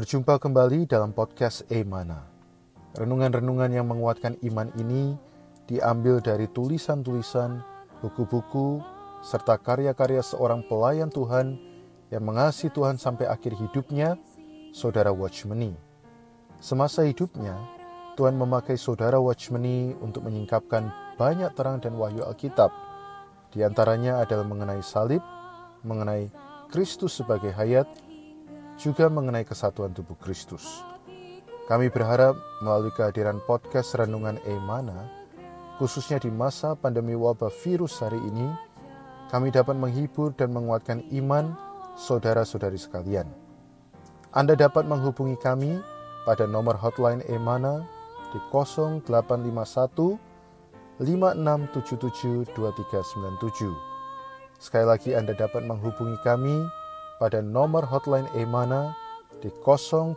Berjumpa kembali dalam podcast Emana. Renungan-renungan yang menguatkan iman ini diambil dari tulisan-tulisan, buku-buku, serta karya-karya seorang pelayan Tuhan yang mengasihi Tuhan sampai akhir hidupnya, Saudara Watchmeni. Semasa hidupnya, Tuhan memakai Saudara Watchmeni untuk menyingkapkan banyak terang dan wahyu Alkitab. Di antaranya adalah mengenai salib, mengenai Kristus sebagai hayat, juga mengenai kesatuan tubuh Kristus. Kami berharap melalui kehadiran podcast Renungan Emana, khususnya di masa pandemi wabah virus hari ini, kami dapat menghibur dan menguatkan iman saudara-saudari sekalian. Anda dapat menghubungi kami pada nomor hotline Emana di 0851 5677 2397. Sekali lagi Anda dapat menghubungi kami pada nomor hotline Emana di 0851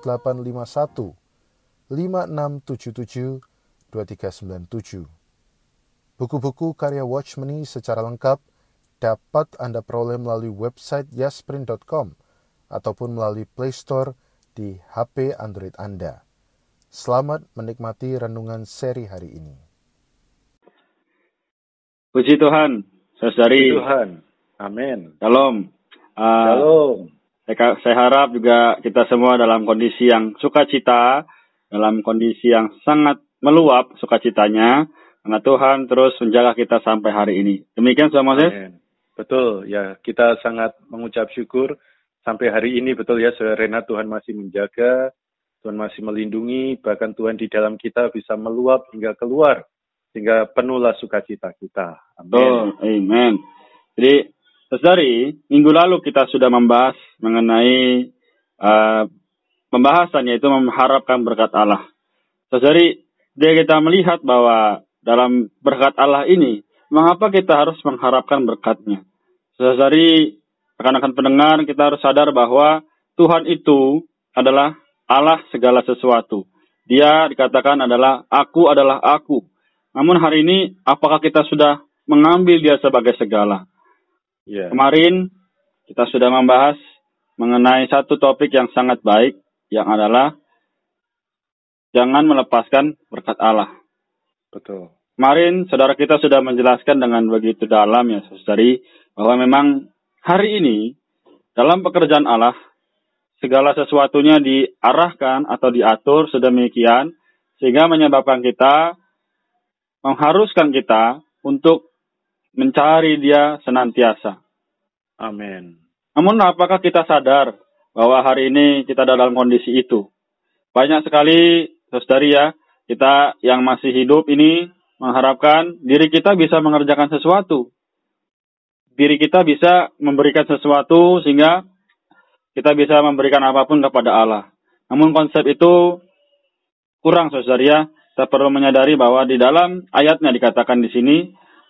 5677 2397. Buku-buku karya Watchmeni secara lengkap dapat Anda peroleh melalui website yasprint.com ataupun melalui Play Store di HP Android Anda. Selamat menikmati renungan seri hari ini. Puji Tuhan, saudari. Puji Tuhan. Amin. Shalom. Uh, Shalom. Saya, saya harap juga kita semua dalam kondisi yang sukacita, dalam kondisi yang sangat meluap sukacitanya, karena Tuhan terus menjaga kita sampai hari ini. Demikian Saudara Moses? Betul, ya kita sangat mengucap syukur sampai hari ini betul ya Saudara Rena Tuhan masih menjaga, Tuhan masih melindungi, bahkan Tuhan di dalam kita bisa meluap hingga keluar, sehingga penuhlah sukacita kita. Amin. amen. Jadi Saudari, minggu lalu kita sudah membahas mengenai uh, pembahasan yaitu mengharapkan berkat Allah. Saudari, dia kita melihat bahwa dalam berkat Allah ini, mengapa kita harus mengharapkan berkatnya? Saudari, rekan-rekan pendengar, kita harus sadar bahwa Tuhan itu adalah Allah segala sesuatu. Dia dikatakan adalah aku adalah aku. Namun hari ini, apakah kita sudah mengambil dia sebagai segala? Yeah. Kemarin kita sudah membahas mengenai satu topik yang sangat baik yang adalah jangan melepaskan berkat Allah. Betul. Kemarin saudara kita sudah menjelaskan dengan begitu dalam ya saudari bahwa memang hari ini dalam pekerjaan Allah segala sesuatunya diarahkan atau diatur sedemikian sehingga menyebabkan kita mengharuskan kita untuk mencari dia senantiasa. Amin. Namun apakah kita sadar bahwa hari ini kita dalam kondisi itu? Banyak sekali, saudari ya, kita yang masih hidup ini mengharapkan diri kita bisa mengerjakan sesuatu. Diri kita bisa memberikan sesuatu sehingga kita bisa memberikan apa pun kepada Allah. Namun konsep itu kurang, saudari ya. Kita perlu menyadari bahwa di dalam ayatnya dikatakan di sini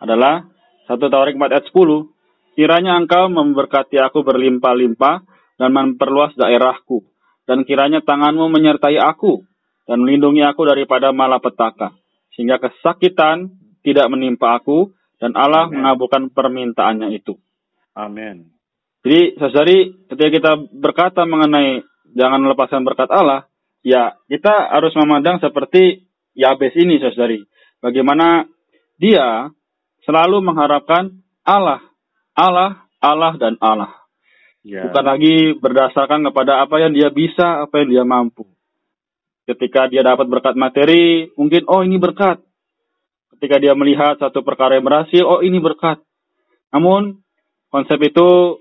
adalah satu Tawarik 4 ayat 10. Kiranya engkau memberkati aku berlimpah-limpah dan memperluas daerahku. Dan kiranya tanganmu menyertai aku dan melindungi aku daripada malapetaka. Sehingga kesakitan tidak menimpa aku dan Allah Amen. mengabulkan permintaannya itu. Amin. Jadi, saudari, ketika kita berkata mengenai jangan melepaskan berkat Allah, ya kita harus memandang seperti Yabes ini, saudari. Bagaimana dia selalu mengharapkan Allah, Allah, Allah, dan Allah. Ya. Bukan lagi berdasarkan kepada apa yang dia bisa, apa yang dia mampu. Ketika dia dapat berkat materi, mungkin, oh ini berkat. Ketika dia melihat satu perkara yang berhasil, oh ini berkat. Namun, konsep itu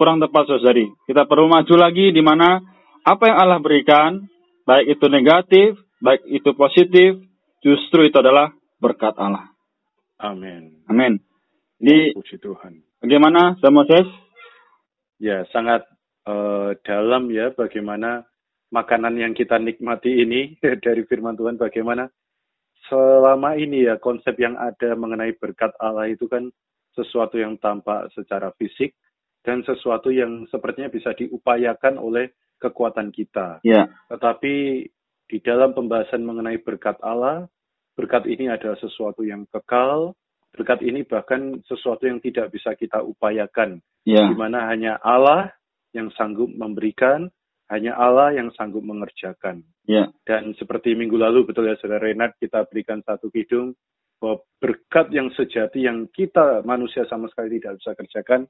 kurang tepat, saudari. Kita perlu maju lagi di mana apa yang Allah berikan, baik itu negatif, baik itu positif, justru itu adalah berkat Allah. Amin. Amin. Jadi, Puji Tuhan. Bagaimana, Moses? Ya, sangat uh, dalam ya bagaimana makanan yang kita nikmati ini dari firman Tuhan bagaimana selama ini ya konsep yang ada mengenai berkat Allah itu kan sesuatu yang tampak secara fisik dan sesuatu yang sepertinya bisa diupayakan oleh kekuatan kita. Ya. Tetapi di dalam pembahasan mengenai berkat Allah, berkat ini adalah sesuatu yang kekal, berkat ini bahkan sesuatu yang tidak bisa kita upayakan, yeah. di mana hanya Allah yang sanggup memberikan, hanya Allah yang sanggup mengerjakan. Ya. Dan seperti minggu lalu betul ya saudara Renat kita berikan satu kidung bahwa berkat yang sejati yang kita manusia sama sekali tidak bisa kerjakan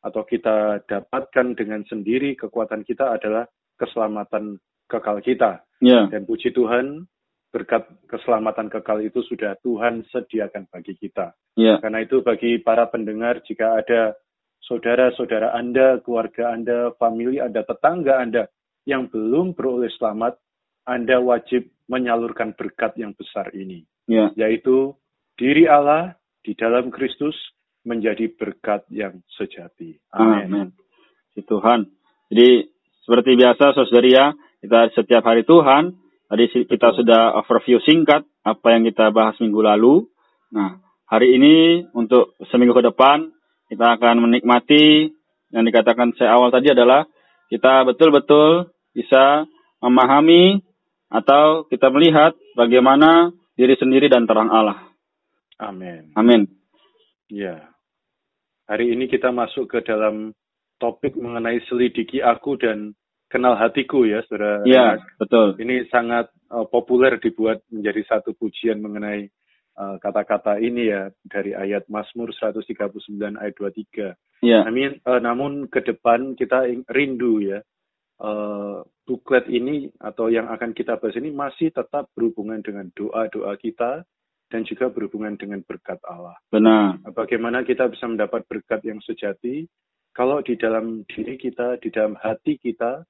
atau kita dapatkan dengan sendiri kekuatan kita adalah keselamatan kekal kita. Ya. Dan puji Tuhan berkat keselamatan kekal itu sudah Tuhan sediakan bagi kita. Ya. Karena itu bagi para pendengar jika ada saudara-saudara Anda, keluarga Anda, famili Anda, tetangga Anda yang belum beroleh selamat, Anda wajib menyalurkan berkat yang besar ini, Ya. yaitu diri Allah di dalam Kristus menjadi berkat yang sejati. Amin. Amin. Si Tuhan. Jadi seperti biasa saudari ya, kita setiap hari Tuhan, tadi kita sudah overview singkat apa yang kita bahas minggu lalu. Nah, hari ini untuk seminggu ke depan kita akan menikmati yang dikatakan saya awal tadi adalah kita betul-betul bisa memahami atau kita melihat bagaimana diri sendiri dan terang Allah. Amin. Amin. Ya. Hari ini kita masuk ke dalam topik mengenai selidiki aku dan kenal hatiku ya, Saudara. Iya, betul. Ini sangat uh, populer dibuat menjadi satu pujian mengenai uh, kata-kata ini ya dari ayat Mazmur 139 ayat 23. Iya. Namun, uh, namun ke depan kita rindu ya uh, buklet ini atau yang akan kita bahas ini masih tetap berhubungan dengan doa-doa kita dan juga berhubungan dengan berkat Allah. Benar. Bagaimana kita bisa mendapat berkat yang sejati kalau di dalam diri kita, di dalam hati kita,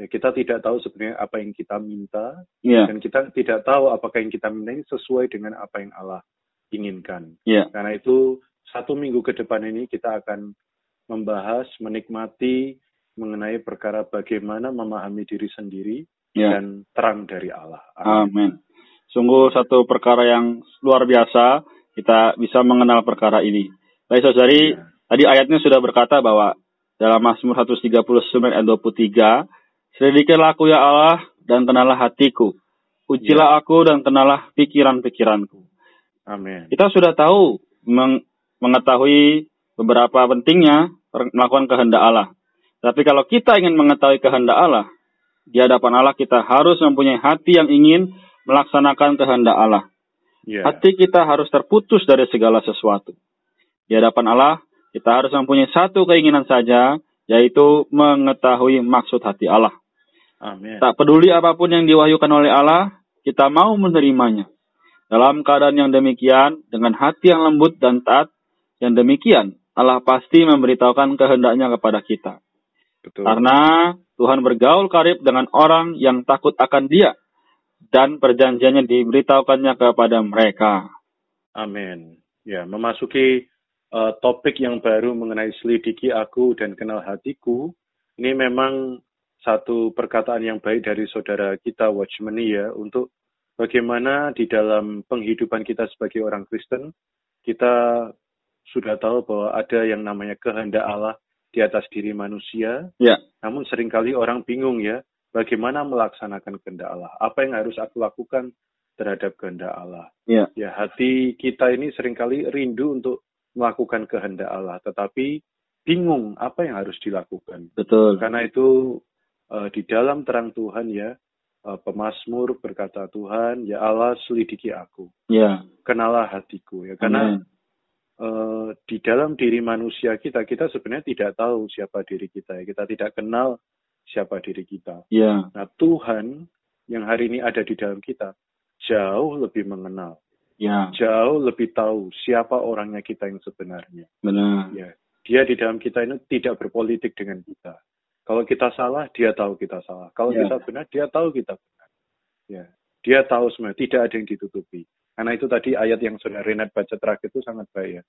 ya kita tidak tahu sebenarnya apa yang kita minta, Iya. dan kita tidak tahu apakah yang kita minta ini sesuai dengan apa yang Allah inginkan. Iya. Karena itu satu minggu ke depan ini kita akan membahas, menikmati mengenai perkara bagaimana memahami diri sendiri Iya. dan terang dari Allah. Amin. Amin. Sungguh satu perkara yang luar biasa kita bisa mengenal perkara ini. Baik saudari, Ya. tadi ayatnya sudah berkata bahwa dalam Mazmur 139 ayat 23, Selidikilah aku ya Allah dan kenalah hatiku. Ujilah aku dan kenalah pikiran-pikiranku. Amin. Kita sudah tahu meng- mengetahui beberapa pentingnya melakukan kehendak Allah. Tapi kalau kita ingin mengetahui kehendak Allah, di hadapan Allah kita harus mempunyai hati yang ingin melaksanakan kehendak Allah. Ya. Hati kita harus terputus dari segala sesuatu. Di hadapan Allah, kita harus mempunyai satu keinginan saja, yaitu mengetahui maksud hati Allah. Amin. Tak peduli apa pun yang diwahyukan oleh Allah, kita mau menerimanya. Dalam keadaan yang demikian, dengan hati yang lembut dan taat, yang demikian, Allah pasti memberitahukan kehendaknya kepada kita. Betul. Karena Tuhan bergaul karib dengan orang yang takut akan dia, dan perjanjiannya diberitahukannya kepada mereka. Amin. Ya, memasuki uh, topik yang baru mengenai selidiki aku dan kenal hatiku, ini memang satu perkataan yang baik dari saudara kita Watchmeni ya untuk bagaimana di dalam penghidupan kita sebagai orang Kristen kita sudah tahu bahwa ada yang namanya kehendak Allah di atas diri manusia. Ya. Namun sering kali orang bingung ya, bagaimana melaksanakan kehendak Allah? Apa yang harus aku lakukan terhadap kehendak Allah? Ya. Ya, hati kita ini sering kali rindu untuk melakukan kehendak Allah, tetapi bingung apa yang harus dilakukan. Betul. Karena itu di dalam terang Tuhan ya, eh, pemazmur berkata Tuhan, ya Allah selidiki aku, Ya. kenalah hatiku ya. Karena Amin. eh, di dalam diri manusia kita, kita sebenarnya tidak tahu siapa diri kita ya. Kita tidak kenal siapa diri kita. Ya. Nah Tuhan yang hari ini ada di dalam kita jauh lebih mengenal, Ya. jauh lebih tahu siapa orangnya kita yang sebenarnya. Benar. Ya, dia di dalam kita ini tidak berpolitik dengan kita. Kalau kita salah, dia tahu kita salah. Kalau Ya. kita benar, dia tahu kita benar. Ya, dia tahu semua, tidak ada yang ditutupi. Karena itu tadi ayat yang saudara Renat baca terakhir itu sangat baik ya.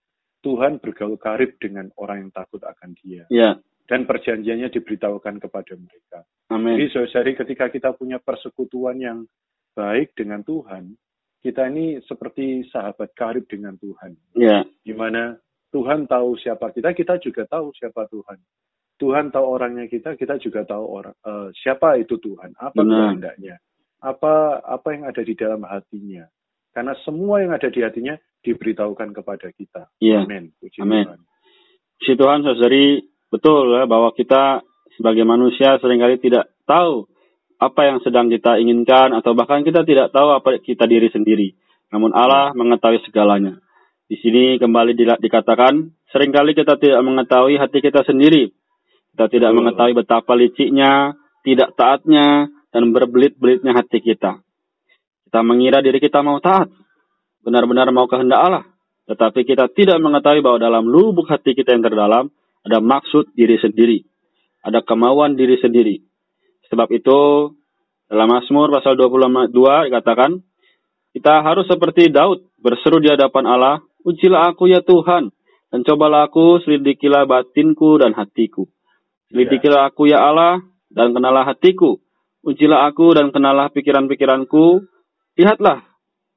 Tuhan bergaul karib dengan orang yang takut akan dia. Ya. Dan perjanjiannya diberitahukan kepada mereka. Amin. Jadi saudari ketika kita punya persekutuan yang baik dengan Tuhan, kita ini seperti sahabat karib dengan Tuhan. Ya. Di mana Tuhan tahu siapa kita, kita juga tahu siapa Tuhan. Tuhan tahu orangnya kita, kita juga tahu orang eh, siapa itu Tuhan, apa kehendaknya, apa apa yang ada di dalam hatinya. Karena semua yang ada di hatinya diberitahukan kepada kita. Iya. Amin. Puji Amin. Tuhan. Puji Tuhan, saudari, betul ya, bahwa kita sebagai manusia sering kali tidak tahu apa yang sedang kita inginkan atau bahkan kita tidak tahu apa kita diri sendiri. Namun Allah mengetahui segalanya. Di sini kembali dikatakan, sering kali kita tidak mengetahui hati kita sendiri. Kita tidak oh. mengetahui betapa liciknya, tidak taatnya, dan berbelit-belitnya hati kita. Kita mengira diri kita mau taat, benar-benar mau kehendak Allah. Tetapi kita tidak mengetahui bahwa dalam lubuk hati kita yang terdalam, ada maksud diri sendiri. Ada kemauan diri sendiri. Sebab itu, dalam Mazmur pasal 22 dikatakan, kita harus seperti Daud berseru di hadapan Allah, Ujilah aku ya Tuhan, dan cobalah aku, selidikilah batinku dan hatiku. Selidikilah aku ya Allah, dan kenalah hatiku. Ujilah aku dan kenalah pikiran-pikiranku. Lihatlah,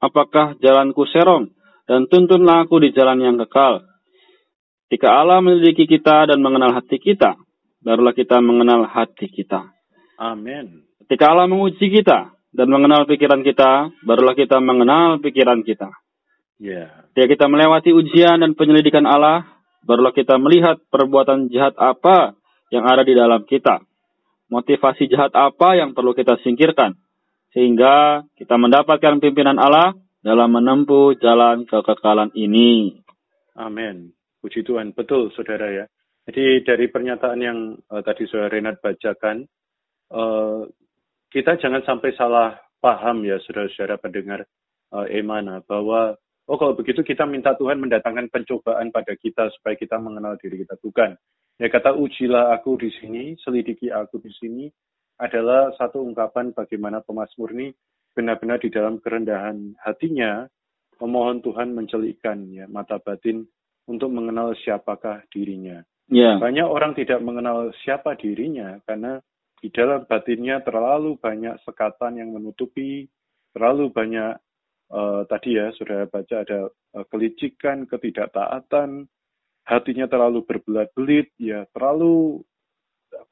apakah jalanku serong, dan tuntunlah aku di jalan yang kekal. Jika Allah menyelidiki kita dan mengenal hati kita, barulah kita mengenal hati kita. Amin. Ketika Allah menguji kita dan mengenal pikiran kita, barulah kita mengenal pikiran kita. Yeah. Ketika kita melewati ujian dan penyelidikan Allah, barulah kita melihat perbuatan jahat apa yang ada di dalam kita. Motivasi jahat apa yang perlu kita singkirkan. Sehingga kita mendapatkan pimpinan Allah dalam menempuh jalan kekekalan ini. Amin. Puji Tuhan. Betul, saudara ya. Jadi dari pernyataan yang uh, tadi saudara Renat bacakan, uh, kita jangan sampai salah paham ya saudara-saudara pendengar uh, Emana bahwa oh kalau begitu kita minta Tuhan mendatangkan pencobaan pada kita supaya kita mengenal diri kita. Bukan. Ya kata ujilah aku di sini, selidiki aku di sini adalah satu ungkapan bagaimana pemasmur ini benar-benar di dalam kerendahan hatinya memohon Tuhan mencelikkan ya mata batin untuk mengenal siapakah dirinya. Yeah. Banyak orang tidak mengenal siapa dirinya karena di dalam batinnya terlalu banyak sekatan yang menutupi, terlalu banyak uh, tadi ya sudah baca ada uh, kelicikan, ketidaktaatan, hatinya terlalu berbelat-belit, ya terlalu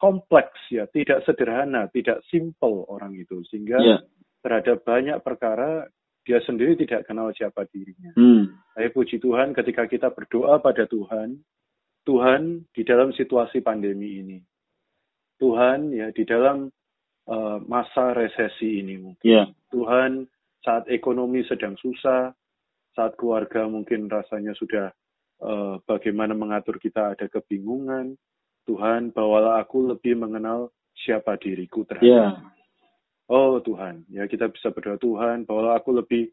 kompleks ya, tidak sederhana, tidak simple orang itu sehingga yeah. terhadap banyak perkara dia sendiri tidak kenal siapa dirinya. Hmm. Puji Tuhan ketika kita berdoa pada Tuhan, Tuhan di dalam situasi pandemi ini, Tuhan ya di dalam uh, masa resesi ini mungkin. Yeah. Tuhan saat ekonomi sedang susah, saat keluarga mungkin rasanya sudah uh, bagaimana mengatur kita ada kebingungan. Tuhan, bawalah aku lebih mengenal siapa diriku terhadap. Yeah. Oh Tuhan, ya kita bisa berdoa Tuhan, bawalah aku lebih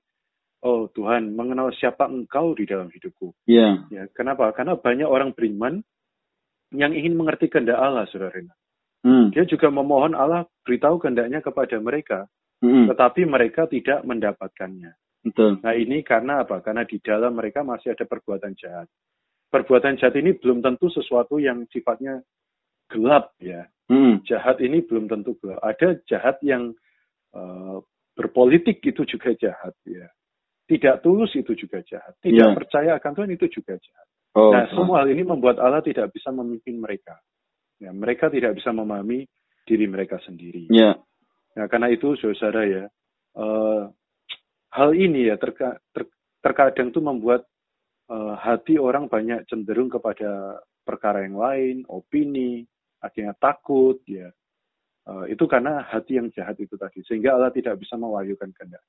Oh Tuhan, mengenal siapa Engkau di dalam hidupku. Yeah. Ya, kenapa? Karena banyak orang beriman yang ingin mengerti kehendak Allah, saudara. Hmm. Dia juga memohon Allah beritahu kehendaknya kepada mereka, hmm. tetapi mereka tidak mendapatkannya. Betul. Nah ini karena apa? Karena di dalam mereka masih ada perbuatan jahat. Perbuatan jahat ini belum tentu sesuatu yang sifatnya gelap ya. Hmm. Jahat ini belum tentu gelap. Ada jahat yang uh, berpolitik itu juga jahat ya. Tidak tulus itu juga jahat. Tidak yeah. percaya akan Tuhan itu juga jahat. Oh, nah, semua hal ini membuat Allah tidak bisa memimpin mereka. Ya, mereka tidak bisa memahami diri mereka sendiri. Yeah. Nah, karena itu, saudara ya, uh, hal ini ya terka, ter, terkadang itu membuat uh, hati orang banyak cenderung kepada perkara yang lain, opini, akhirnya takut, ya. Uh, itu karena hati yang jahat itu tadi, sehingga Allah tidak bisa mewahyukan kehendak.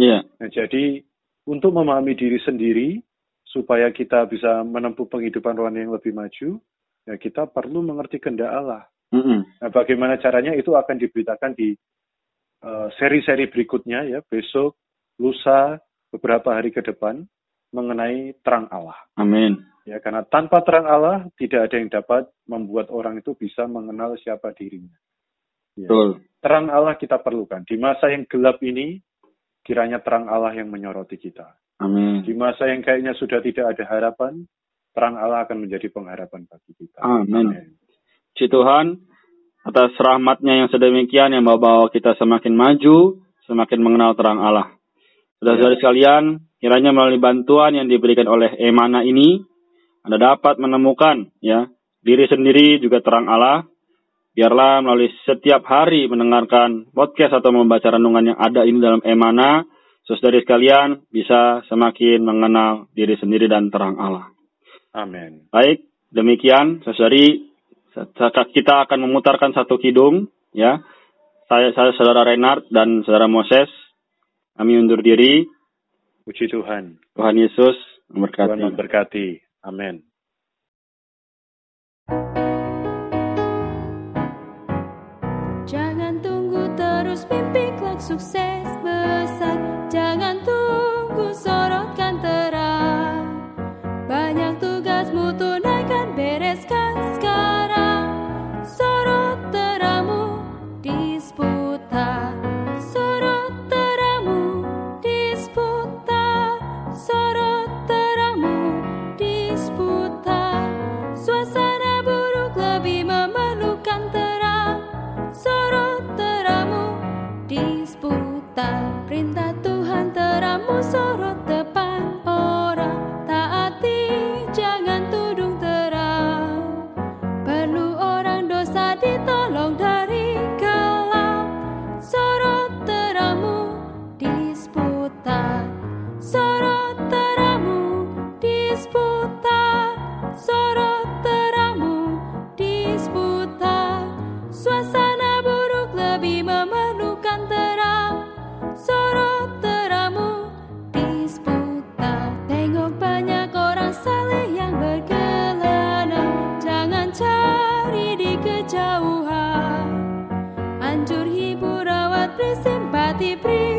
Yeah. Nah, jadi untuk memahami diri sendiri supaya kita bisa menempuh penghidupan rohani yang lebih maju, ya kita perlu mengerti kehendak Allah. Mm -hmm. Nah, bagaimana caranya itu akan diberitakan di uh, seri-seri uh, berikutnya ya besok, lusa, beberapa hari ke depan mengenai terang Allah. Amin. Ya karena tanpa terang Allah tidak ada yang dapat membuat orang itu bisa mengenal siapa dirinya. Ya. Betul. Terang Allah kita perlukan di masa yang gelap ini kiranya terang Allah yang menyoroti kita. Amin. Di masa yang kayaknya sudah tidak ada harapan, terang Allah akan menjadi pengharapan bagi kita. Amin. Puji Tuhan, atas rahmatnya yang sedemikian yang membawa kita semakin maju, semakin mengenal terang Allah. Saudara-saudari ya. sekalian, kiranya melalui bantuan yang diberikan oleh Emana ini, Anda dapat menemukan ya diri sendiri juga terang Allah. Biarlah melalui setiap hari mendengarkan podcast atau membaca renungan yang ada ini dalam Emana, saudari sekalian bisa semakin mengenal diri sendiri dan terang Allah. Amin. Baik, demikian saudari kita akan memutarkan satu kidung ya. Saya, saya saudara Renard dan saudara Moses kami undur diri. Puji Tuhan. Tuhan Yesus memberkati. Tuhan memberkati. Amin. Jangan tunggu terus mimpi klak sukses. ti prima.